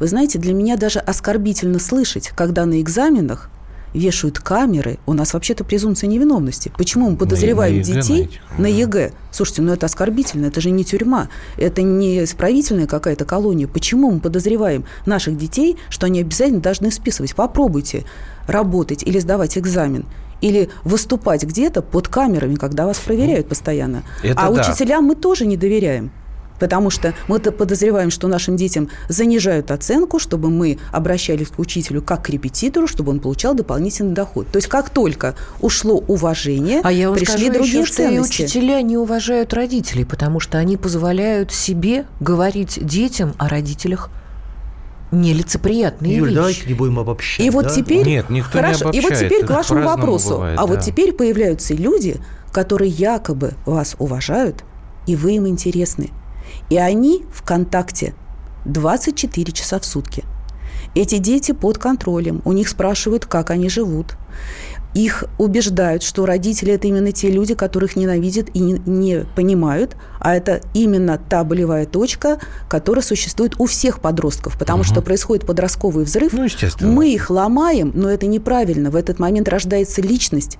[SPEAKER 3] Вы знаете, для меня даже оскорбительно слышать, когда на экзаменах вешают камеры. У нас вообще-то презумпция невиновности. Почему мы подозреваем
[SPEAKER 1] на ЕГЭ,
[SPEAKER 3] детей
[SPEAKER 1] на этих,
[SPEAKER 3] на. ЕГЭ? Слушайте, ну это оскорбительно, это же не тюрьма, это не исправительная какая-то колония. Почему мы подозреваем наших детей, что они обязательно должны списывать? Попробуйте работать или сдавать экзамен или выступать где-то под камерами, когда вас проверяют постоянно.
[SPEAKER 1] Это
[SPEAKER 3] а
[SPEAKER 1] да.
[SPEAKER 3] учителям мы тоже не доверяем. Потому что мы подозреваем, что нашим детям занижают оценку, чтобы мы обращались к учителю как к репетитору, чтобы он получал дополнительный доход. То есть как только ушло уважение,
[SPEAKER 2] а я вам
[SPEAKER 3] пришли
[SPEAKER 2] скажу
[SPEAKER 3] другие
[SPEAKER 2] еще,
[SPEAKER 3] ценности.
[SPEAKER 2] Что и учителя не уважают родителей, потому что они позволяют себе говорить детям о родителях нелицеприятные
[SPEAKER 4] Юль,
[SPEAKER 2] вещи.
[SPEAKER 4] давайте не будем обобщать.
[SPEAKER 3] И вот
[SPEAKER 4] да?
[SPEAKER 3] теперь,
[SPEAKER 1] Нет, никто не
[SPEAKER 3] хорошо, и вот теперь к вашему вопросу.
[SPEAKER 1] бывает,
[SPEAKER 3] а вот
[SPEAKER 1] да.
[SPEAKER 3] теперь появляются люди, которые якобы вас уважают, и вы им интересны. И они в контакте 24 часа в сутки. Эти дети под контролем, у них спрашивают, как они живут. Их убеждают, что родители это именно те люди, которых ненавидят и не, не понимают, а это именно та болевая точка, которая существует у всех подростков, потому что происходит подростковый взрыв.
[SPEAKER 1] Ну, естественно.
[SPEAKER 3] Мы их ломаем, но это неправильно. В этот момент рождается личность.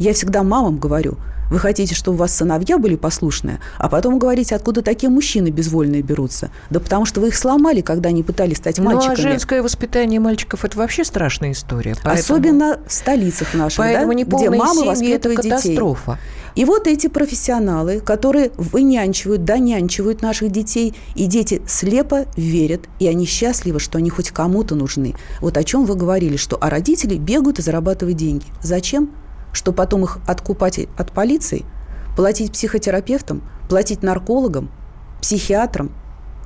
[SPEAKER 3] Я всегда мамам говорю, вы хотите, чтобы у вас сыновья были послушные, а потом говорите, откуда такие мужчины безвольные берутся. Да потому что вы их сломали, когда они пытались стать
[SPEAKER 2] Ну,
[SPEAKER 3] мальчиками.
[SPEAKER 2] а женское воспитание мальчиков – это вообще страшная история. Поэтому-
[SPEAKER 3] Особенно в столицах наших,
[SPEAKER 2] Поэтому
[SPEAKER 3] да, где мамы
[SPEAKER 2] семьи – это
[SPEAKER 3] воспитывают детей.
[SPEAKER 2] катастрофа.
[SPEAKER 3] И вот эти профессионалы, которые вынянчивают, донянчивают наших детей, и дети слепо верят, и они счастливы, что они хоть кому-то нужны. Вот о чем вы говорили, что а родители бегают и зарабатывают деньги. Зачем? Что потом их откупать от полиции, платить психотерапевтам, платить наркологам, психиатрам.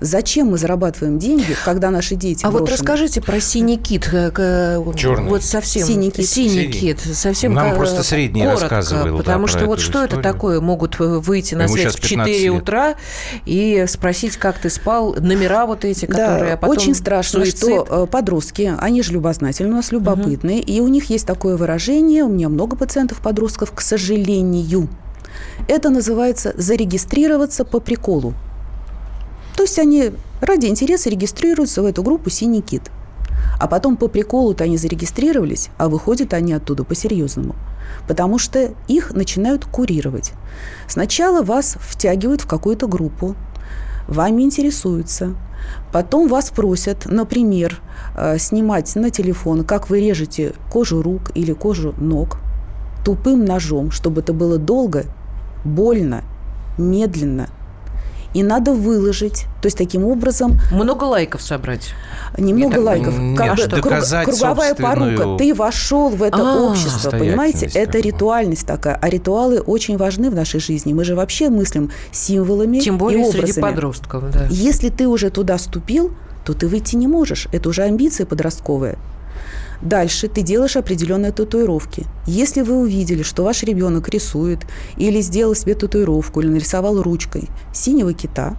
[SPEAKER 3] Зачем мы зарабатываем деньги, когда наши дети
[SPEAKER 2] А вот
[SPEAKER 3] брошены?
[SPEAKER 2] расскажите про синий кит. э, к-
[SPEAKER 1] Черный.
[SPEAKER 2] Вот совсем.
[SPEAKER 3] Синий кит.
[SPEAKER 2] Синий
[SPEAKER 1] Синий.
[SPEAKER 2] кит. Совсем
[SPEAKER 1] Нам
[SPEAKER 2] ко-
[SPEAKER 1] просто средний
[SPEAKER 2] коротко,
[SPEAKER 1] рассказывал, да,
[SPEAKER 2] Потому
[SPEAKER 1] про
[SPEAKER 2] что вот
[SPEAKER 1] эту
[SPEAKER 2] что это
[SPEAKER 1] историю.
[SPEAKER 2] такое? Могут э, выйти на
[SPEAKER 1] Ему
[SPEAKER 2] свет в
[SPEAKER 1] 15
[SPEAKER 2] 4
[SPEAKER 1] лет.
[SPEAKER 2] утра и спросить, как ты спал, номера вот эти, которые...
[SPEAKER 3] Да,
[SPEAKER 2] а потом
[SPEAKER 3] очень страшно,
[SPEAKER 2] суицид.
[SPEAKER 3] что э, подростки, они же любознательны, у нас любопытные, и у них есть такое выражение, у меня много пациентов-подростков, к сожалению. Это называется зарегистрироваться по приколу. То есть они ради интереса регистрируются в эту группу «Синий кит». А потом по приколу-то они зарегистрировались, а выходят они оттуда по-серьезному. Потому что их начинают курировать. Сначала вас втягивают в какую-то группу, вами интересуются. Потом вас просят, например, э, снимать на телефон, как вы режете кожу рук или кожу ног тупым ножом, чтобы это было долго, больно, медленно. И надо выложить. То есть таким образом
[SPEAKER 2] Много лайков собрать.
[SPEAKER 3] Немного
[SPEAKER 2] так-
[SPEAKER 3] лайков.
[SPEAKER 1] Нет,
[SPEAKER 3] Как бы
[SPEAKER 1] доказать
[SPEAKER 3] круг- круговая
[SPEAKER 1] собственную
[SPEAKER 3] порука. Ты вошел в это
[SPEAKER 2] А,
[SPEAKER 3] общество, понимаете? Это ритуальность такая. А ритуалы очень важны в нашей жизни. Мы же вообще мыслим символами
[SPEAKER 2] Тем
[SPEAKER 3] и
[SPEAKER 2] более
[SPEAKER 3] образами.
[SPEAKER 2] среди подростков. Да.
[SPEAKER 3] Если ты уже туда ступил, то ты выйти не можешь. Это уже амбиция подростковая. Дальше ты делаешь определенные татуировки. Если вы увидели, что ваш ребенок рисует или сделал себе татуировку, или нарисовал ручкой синего кита,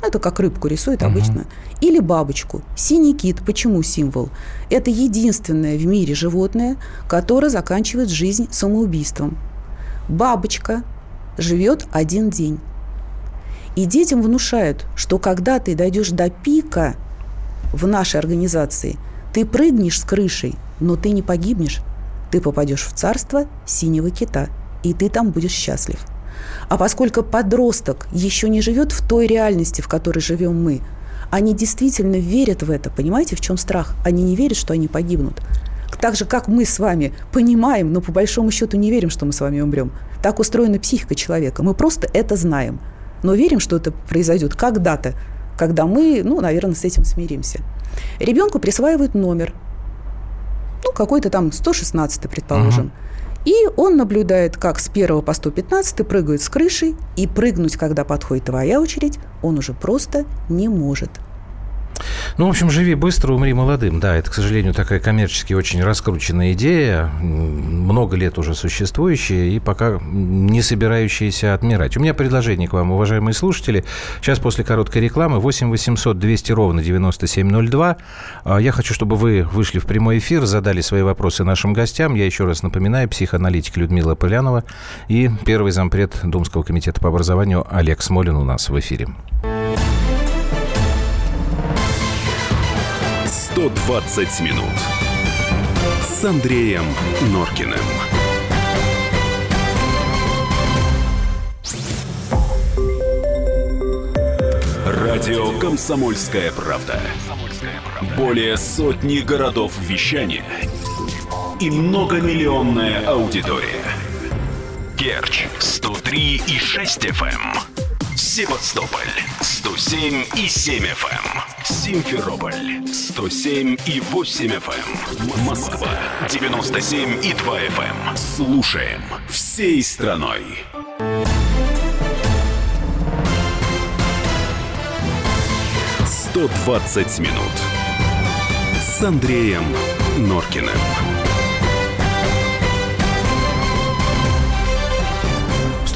[SPEAKER 3] это как рыбку рисует обычно, или бабочку. Синий кит, почему символ? Это единственное в мире животное, которое заканчивает жизнь самоубийством. Бабочка живет один день. И детям внушают, что когда ты дойдешь до пика в нашей организации, ты прыгнешь с крышей, но ты не погибнешь. Ты попадешь в царство синего кита, и ты там будешь счастлив. А поскольку подросток еще не живет в той реальности, в которой живем мы, они действительно верят в это. Понимаете, в чем страх? Они не верят, что они погибнут. Так же, как мы с вами понимаем, но по большому счету не верим, что мы с вами умрем. Так устроена психика человека. Мы просто это знаем. Но верим, что это произойдет когда-то, когда мы, ну, наверное, с этим смиримся. Ребенку присваивают номер. Ну, какой-то там 116, предположим. И он наблюдает, как с 1 по 115 прыгают с крыши, и прыгнуть, когда подходит твоя очередь, он уже просто не может.
[SPEAKER 1] Ну, в общем, живи быстро, умри молодым. Да, это, к сожалению, такая коммерчески очень раскрученная идея, много лет уже существующая и пока не собирающаяся отмирать. У меня предложение к вам, уважаемые слушатели. Сейчас после короткой рекламы 8 800 200 ровно 9702. А, Я хочу, чтобы вы вышли в прямой эфир, задали свои вопросы нашим гостям. Я еще раз напоминаю, психоаналитик Людмила Полянова и первый зампред Думского комитета по образованию Олег Смолин у нас в эфире.
[SPEAKER 7] 120 минут с Андреем Норкиным. Радио «Комсомольская правда». Более сотни городов вещания и многомиллионная аудитория. Керчь 103 и 6 FM. Севастополь 107 и 7 FM. Эм. Симферополь 107 и 8 FM. Эм. Москва 97 и 2 FM. Эм. Слушаем всей страной. «120 минут» с Андреем Норкиным.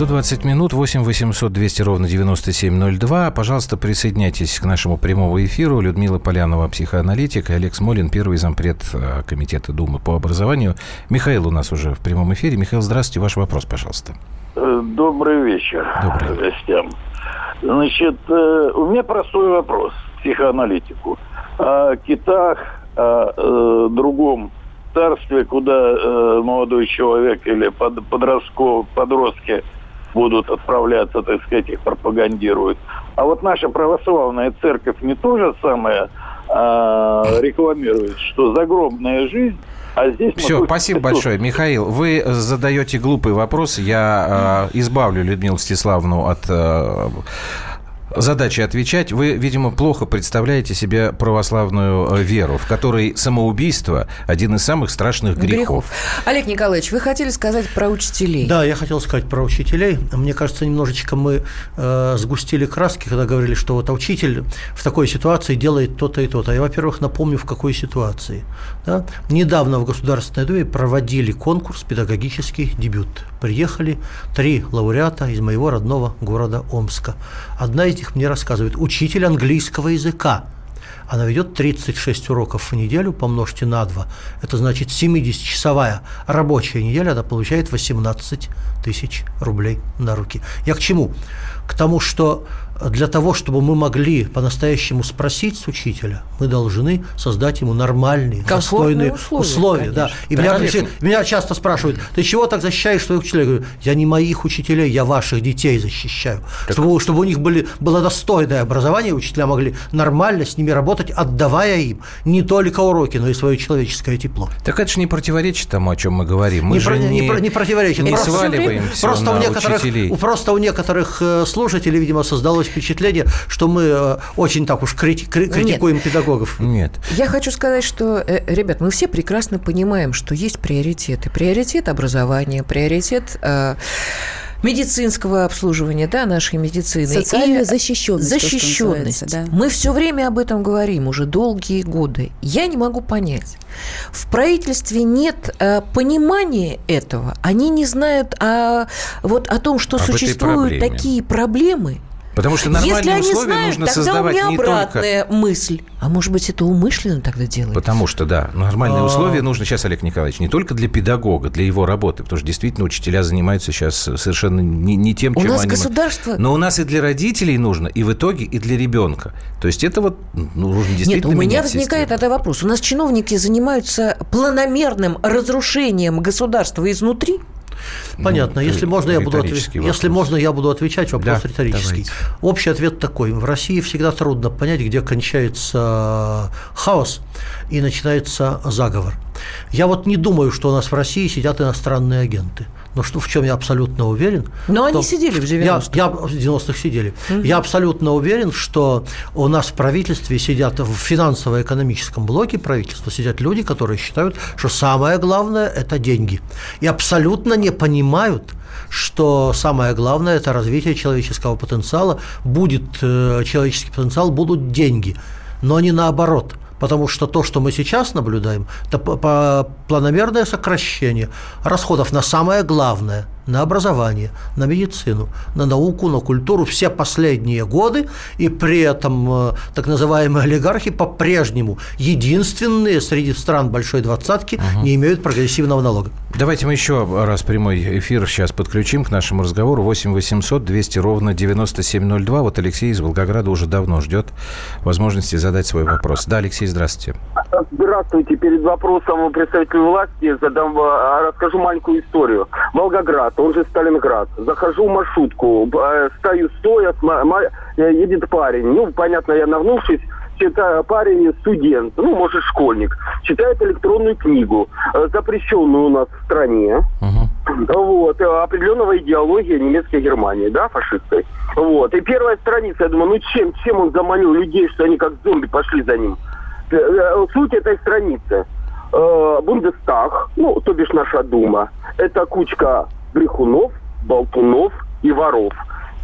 [SPEAKER 1] 120 минут, 8 800 200 ровно 9702. Пожалуйста, присоединяйтесь к нашему прямому эфиру. Людмила Полянова, психоаналитик, и Олег Смолин, первый зампред э, Комитета Думы по образованию. Михаил у нас уже в прямом эфире. Михаил, здравствуйте, ваш вопрос, пожалуйста.
[SPEAKER 11] Э, добрый вечер
[SPEAKER 1] Добрый.
[SPEAKER 11] гостям. Значит, э, у меня простой вопрос психоаналитику. О китах, о другом царстве, куда молодой человек или подросток, подростки будут отправляться, так сказать, их пропагандируют. А вот наша православная церковь не то же самое а, рекламирует, что загробная жизнь а здесь
[SPEAKER 1] Все, спасибо большое. Михаил, вы задаете глупый вопрос. Я э, избавлю Людмилу Стеславну от э, задачи отвечать. Вы, видимо, плохо представляете себе православную э, веру, в которой самоубийство один из самых страшных грехов. грехов.
[SPEAKER 2] Олег Николаевич, вы хотели сказать про учителей?
[SPEAKER 4] Да, я хотел сказать про учителей. Мне кажется, немножечко мы э, сгустили краски, когда говорили, что вот учитель в такой ситуации делает то-то и то-то. Я, во-первых, напомню, в какой ситуации. Да? Недавно в Государственной Думе проводили конкурс «Педагогический дебют». Приехали три лауреата из моего родного города Омска. Одна из них мне рассказывает, учитель английского языка. Она ведет 36 уроков в неделю, помножьте на 2. Это значит 70-часовая рабочая неделя, она получает 18 тысяч рублей на руки. Я к чему? К тому, что для того, чтобы мы могли по-настоящему спросить с учителя, мы должны создать ему нормальные, достойные условия. условия да. И да, меня, меня часто спрашивают, ты чего так защищаешь своих учителей? Я говорю, я не моих учителей, я ваших детей защищаю. Чтобы, чтобы у них были, было достойное образование, учителя могли нормально с ними работать, отдавая им не только уроки, но и свое человеческое тепло.
[SPEAKER 1] Так это же не противоречит тому, о чем мы говорим. Мы
[SPEAKER 4] не,
[SPEAKER 1] же
[SPEAKER 4] про, не, не, не противоречит.
[SPEAKER 1] Не просто, сваливаем все
[SPEAKER 4] просто
[SPEAKER 1] на
[SPEAKER 4] у некоторых,
[SPEAKER 1] учителей.
[SPEAKER 4] Просто у некоторых э, слушателей, видимо, создалось впечатление, что мы э, очень так уж крити- критикуем Нет. педагогов.
[SPEAKER 1] Нет.
[SPEAKER 2] Я хочу сказать, что, э, ребят, мы все прекрасно понимаем, что есть приоритеты. Приоритет образования, приоритет медицинского обслуживания, да, нашей медицины.
[SPEAKER 3] Социальная и защищенность.
[SPEAKER 2] Защищенность. Да. Мы все время об этом говорим уже долгие годы. Я не могу понять. В правительстве нет э, понимания этого. Они не знают о, вот, о том, что об существуют такие проблемы,
[SPEAKER 1] Потому что нормальные
[SPEAKER 2] Если они
[SPEAKER 1] условия
[SPEAKER 2] знают,
[SPEAKER 1] нужно
[SPEAKER 2] тогда
[SPEAKER 1] создавать
[SPEAKER 2] у меня
[SPEAKER 1] не
[SPEAKER 2] обратная
[SPEAKER 1] только...
[SPEAKER 2] мысль. А может быть, это умышленно тогда делается?
[SPEAKER 1] Потому что, да, нормальные а... условия нужно сейчас, Олег Николаевич, не только для педагога, для его работы, потому что действительно учителя занимаются сейчас совершенно не, не тем,
[SPEAKER 2] у
[SPEAKER 1] чем
[SPEAKER 2] нас
[SPEAKER 1] они...
[SPEAKER 2] государство...
[SPEAKER 1] Но у нас и для родителей нужно, и в итоге, и для ребенка. То есть это вот ну, нужно действительно
[SPEAKER 2] Нет, у меня
[SPEAKER 1] возникает
[SPEAKER 2] тогда вопрос. У нас чиновники занимаются планомерным разрушением государства изнутри,
[SPEAKER 4] Понятно. Ну, если можно, я буду отвечать. Если можно, я буду отвечать. Вопрос да, риторический. Давайте. Общий ответ такой: в России всегда трудно понять, где кончается хаос и начинается заговор. Я вот не думаю, что у нас в России сидят иностранные агенты. Но что, в чем я абсолютно уверен.
[SPEAKER 2] Но они сидели в 90-х.
[SPEAKER 4] Я, я в 90-х сидели. Угу. Я абсолютно уверен, что у нас в правительстве сидят, в финансово-экономическом блоке правительства сидят люди, которые считают, что самое главное – это деньги. И абсолютно не понимают, что самое главное – это развитие человеческого потенциала. Будет э, человеческий потенциал, будут деньги. Но не наоборот – потому что то, что мы сейчас наблюдаем, это планомерное сокращение расходов на самое главное – на образование, на медицину, на науку, на культуру все последние годы, и при этом э, так называемые олигархи по-прежнему единственные среди стран Большой Двадцатки угу. не имеют прогрессивного налога.
[SPEAKER 1] Давайте мы еще раз прямой эфир сейчас подключим к нашему разговору. 8 800 200 ровно 9702. Вот Алексей из Волгограда уже давно ждет возможности задать свой вопрос. Да, Алексей, здравствуйте.
[SPEAKER 12] Здравствуйте. Перед вопросом представителю власти задам, а, расскажу маленькую историю. Волгоград, он же Сталинград. Захожу в маршрутку, э, стою стоя, э, едет парень. Ну, понятно, я нагнувшись, читаю, парень студент, ну, может, школьник, читает электронную книгу, э, запрещенную у нас в стране. Uh-huh. вот, определенного идеологии немецкой Германии, да, фашистской. Вот. И первая страница, я думаю, ну чем, чем он заманил людей, что они как зомби пошли за ним? Суть этой страницы. Бундестаг, ну, то бишь наша Дума, это кучка брехунов, болтунов и воров.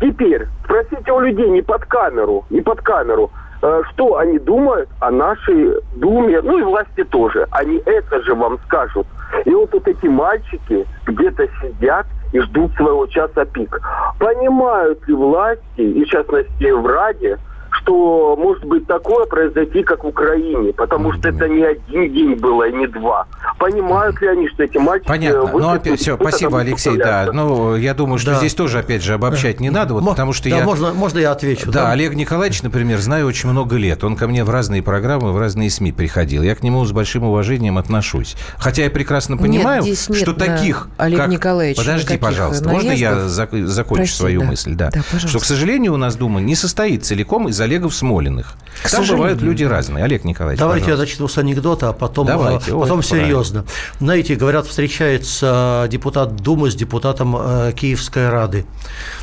[SPEAKER 12] Теперь спросите у людей не под камеру, не под камеру, э, что они думают о нашей Думе, ну и власти тоже. Они это же вам скажут. И вот, вот эти мальчики где-то сидят и ждут своего часа пик. Понимают ли власти, и в частности в Раде, что может быть такое произойти, как в Украине, потому что это не один день было, и не два. Понимают ли они, что эти мальчики...
[SPEAKER 1] Понятно. Ну, опять все, спасибо, Алексей, да. Ну, я думаю, что
[SPEAKER 4] Да.
[SPEAKER 1] здесь тоже, опять же, обобщать не надо, вот,
[SPEAKER 4] Мо-
[SPEAKER 1] потому что
[SPEAKER 4] да,
[SPEAKER 1] я...
[SPEAKER 4] можно, можно я отвечу?
[SPEAKER 1] Да, Олег Николаевич, например, знаю очень много лет. Он ко мне в разные программы, в разные СМИ приходил. Я к нему с большим уважением отношусь. Хотя я прекрасно
[SPEAKER 2] Нет,
[SPEAKER 1] понимаю,
[SPEAKER 2] здесь нет
[SPEAKER 1] что
[SPEAKER 2] на
[SPEAKER 1] таких...
[SPEAKER 2] Олега
[SPEAKER 1] как-
[SPEAKER 2] Николаевича
[SPEAKER 1] Подожди, пожалуйста. Можно я
[SPEAKER 2] наездов?
[SPEAKER 1] зак- закончу
[SPEAKER 2] Прости,
[SPEAKER 1] свою
[SPEAKER 2] да.
[SPEAKER 1] мысль? Да.
[SPEAKER 2] Да, пожалуйста.
[SPEAKER 1] что, к сожалению, у нас Дума не состоит целиком из Олегов Смолиных.
[SPEAKER 2] К
[SPEAKER 1] Там бывают
[SPEAKER 2] сожалению,
[SPEAKER 1] люди разные. Олег Николаевич,
[SPEAKER 4] Давайте я
[SPEAKER 1] пожалуйста.
[SPEAKER 4] начну с анекдота, а потом,
[SPEAKER 1] Давайте.
[SPEAKER 4] а,
[SPEAKER 1] Ой,
[SPEAKER 4] потом
[SPEAKER 1] это правильно.
[SPEAKER 4] серьезно. Знаете, говорят, встречается депутат Думы с депутатом э, Киевской Рады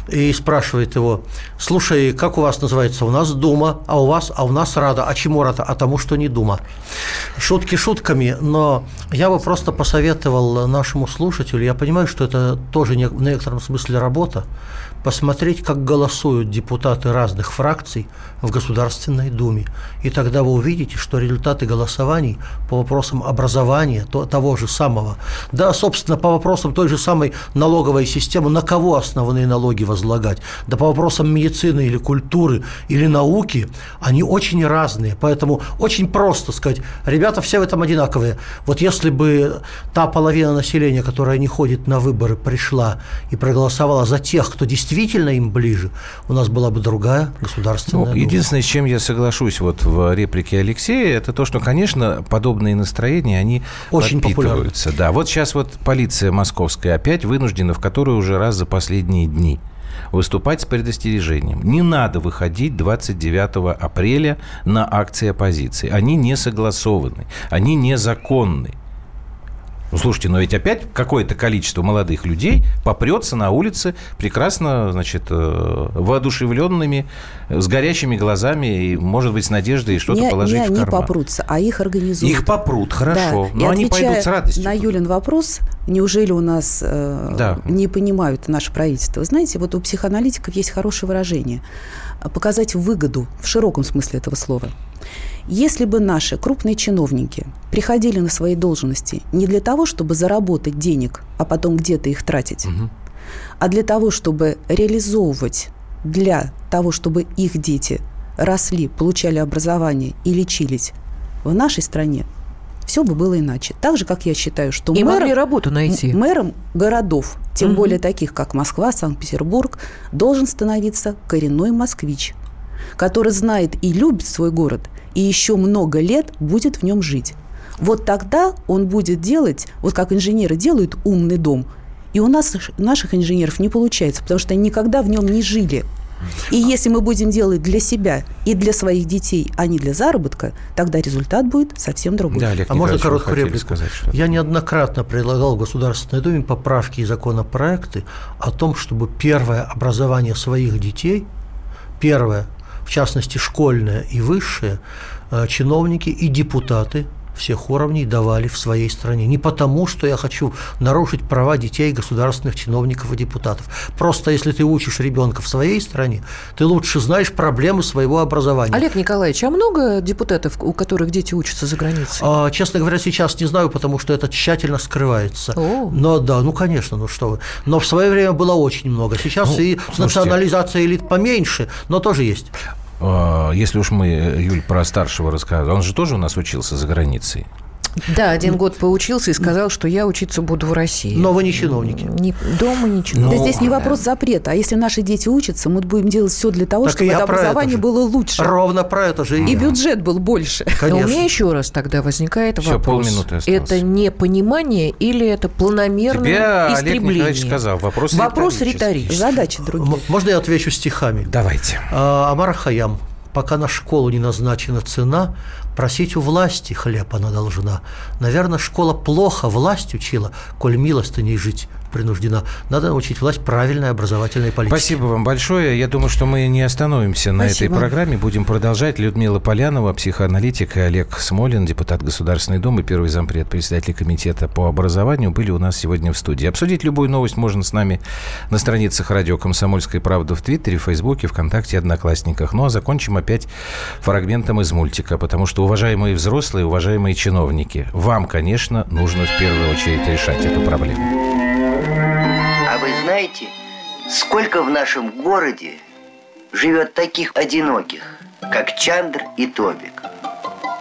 [SPEAKER 4] и спрашивает его, слушай, как у вас называется? У нас Дума, а у вас, а у нас Рада. А чему Рада? А тому, что не Дума. Шутки шутками, но я бы просто посоветовал нашему слушателю, я понимаю, что это тоже в некотором смысле работа, посмотреть, как голосуют депутаты разных фракций в Государственной Думе. И тогда вы увидите, что результаты голосований по вопросам образования, то, того же самого, да, собственно, по вопросам той же самой налоговой системы, на кого основные налоги возлагать, да по вопросам медицины или культуры или науки, они очень разные. Поэтому очень просто сказать, ребята все в этом одинаковые. Вот если бы та половина населения, которая не ходит на выборы, пришла и проголосовала за тех, кто действительно им ближе, у нас была бы другая государственная
[SPEAKER 1] Ну,
[SPEAKER 4] дума.
[SPEAKER 1] единственное, с чем я соглашусь вот в реплике Алексея, это то, что, конечно, подобные настроения, они
[SPEAKER 4] Очень
[SPEAKER 1] подпитываются. Да, вот сейчас вот полиция московская опять вынуждена в который уже раз за последние дни выступать с предостережением. Не надо выходить 29 апреля на акции оппозиции. Они не согласованы, они незаконны. Ну, слушайте, но ведь опять какое-то количество молодых людей попрется на улице прекрасно, значит, э, воодушевленными, с горящими глазами и, может быть, с надеждой что-то
[SPEAKER 3] не,
[SPEAKER 1] положить
[SPEAKER 3] не
[SPEAKER 1] в
[SPEAKER 3] они
[SPEAKER 1] карман.
[SPEAKER 3] попрутся, а их организуют.
[SPEAKER 1] Их попрут, хорошо,
[SPEAKER 3] Да.
[SPEAKER 1] но
[SPEAKER 3] И
[SPEAKER 1] они пойдут с радостью.
[SPEAKER 3] На Юлин вопрос, неужели у нас э,
[SPEAKER 1] Да.
[SPEAKER 3] не понимают наше правительство? Знаете, вот у психоаналитиков есть хорошее выражение – показать выгоду в широком смысле этого слова. Если бы наши крупные чиновники приходили на свои должности не для того, чтобы заработать денег, а потом где-то их тратить, а для того, чтобы реализовывать для того, чтобы их дети росли, получали образование и лечились в нашей стране, все бы было иначе. Так же, как я считаю, что
[SPEAKER 2] И
[SPEAKER 3] мэром-
[SPEAKER 2] могли работу найти.
[SPEAKER 3] мэром городов, тем
[SPEAKER 2] Мгм.
[SPEAKER 3] более таких, как Москва, Санкт-Петербург, должен становиться коренной москвич, который знает и любит свой город, и еще много лет будет в нем жить. Вот тогда он будет делать, вот как инженеры делают умный дом, и у нас наших инженеров не получается, потому что они никогда в нем не жили. И если мы будем делать для себя и для своих детей, а не для заработка, тогда результат будет совсем другой.
[SPEAKER 1] Да, Олег
[SPEAKER 4] А можно короткую реплику?
[SPEAKER 1] сказать?
[SPEAKER 4] Я неоднократно предлагал в Государственной Думе поправки и законопроекты о том, чтобы первое образование своих детей, первое, в частности школьное и высшее, э, чиновники и депутаты всех уровней давали в своей стране. Не потому, что я хочу нарушить права детей, государственных чиновников и депутатов. Просто если ты учишь ребенка в своей стране, ты лучше знаешь проблемы своего образования.
[SPEAKER 2] Олег Николаевич, а много депутатов, у которых дети учатся за границей?
[SPEAKER 4] А, честно говоря, сейчас не знаю, потому что это тщательно скрывается.
[SPEAKER 2] О.
[SPEAKER 4] Но да, ну конечно, ну что вы. Но в свое время было очень много. Сейчас
[SPEAKER 1] Ну,
[SPEAKER 4] и
[SPEAKER 1] слушайте.
[SPEAKER 4] национализация элит поменьше, но тоже есть.
[SPEAKER 1] А, Если уж мы, э, Юль, про старшего рассказывали, он же тоже у нас учился за границей.
[SPEAKER 2] Да, один год поучился и сказал, что я учиться буду в России.
[SPEAKER 4] Но вы не чиновники.
[SPEAKER 2] Не, дома ничего.
[SPEAKER 3] Да здесь не вопрос запрета. А если наши дети учатся, мы будем делать все для того,
[SPEAKER 4] Так
[SPEAKER 3] чтобы это
[SPEAKER 4] это
[SPEAKER 3] образование
[SPEAKER 4] же.
[SPEAKER 3] было лучше.
[SPEAKER 4] Ровно про это же и
[SPEAKER 3] И бюджет был больше. (laughs)
[SPEAKER 2] Но у
[SPEAKER 4] Конечно.
[SPEAKER 2] меня еще раз тогда возникает вопрос.
[SPEAKER 1] полминуты осталось.
[SPEAKER 2] Это непонимание или это планомерное
[SPEAKER 1] Тебе Олег
[SPEAKER 2] истребление?
[SPEAKER 1] Николаевич сказал, вопрос
[SPEAKER 2] Вопрос
[SPEAKER 1] риторический.
[SPEAKER 2] риторический.
[SPEAKER 3] Задачи другие.
[SPEAKER 4] М- Можно я отвечу стихами?
[SPEAKER 1] Давайте.
[SPEAKER 4] А, Амар Хаям. Пока на школу не назначена цена, просить у власти хлеб она должна. Наверное, школа плохо власть учила, коль милостыней жить принуждена. Надо научить власть правильной образовательной политике.
[SPEAKER 1] Спасибо вам большое. Я думаю, что мы не остановимся на этой программе. Будем продолжать. Людмила Полянова, психоаналитик, и Олег Смолин, депутат Государственной Думы, первый зампред, председатель комитета по образованию, были у нас сегодня в студии. Обсудить любую новость можно с нами на страницах радио «Комсомольская правда» в Твиттере, Фейсбуке, ВКонтакте, Одноклассниках. Ну а закончим опять фрагментом из мультика, потому что, уважаемые взрослые, уважаемые чиновники, вам, конечно, нужно в первую очередь решать эту проблему.
[SPEAKER 5] Вы знаете, сколько в нашем городе живет таких одиноких, как Чандр и Тобик?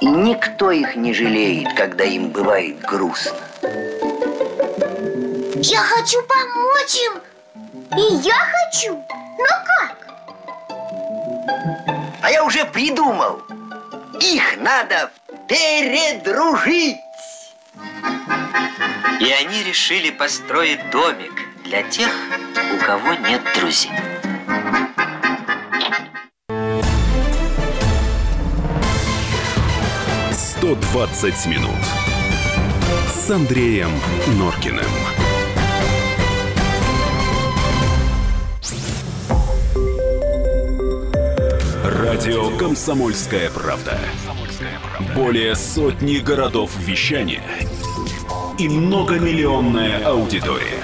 [SPEAKER 5] И никто их не жалеет, когда им бывает грустно.
[SPEAKER 6] Я хочу помочь им. И я хочу. Но как?
[SPEAKER 5] А я уже придумал. Их надо передружить.
[SPEAKER 13] И они решили построить домик для тех, у кого нет друзей.
[SPEAKER 7] Сто двадцать минут с Андреем Норкиным. Радио Комсомольская правда". Более сотни городов вещания и многомиллионная аудитория.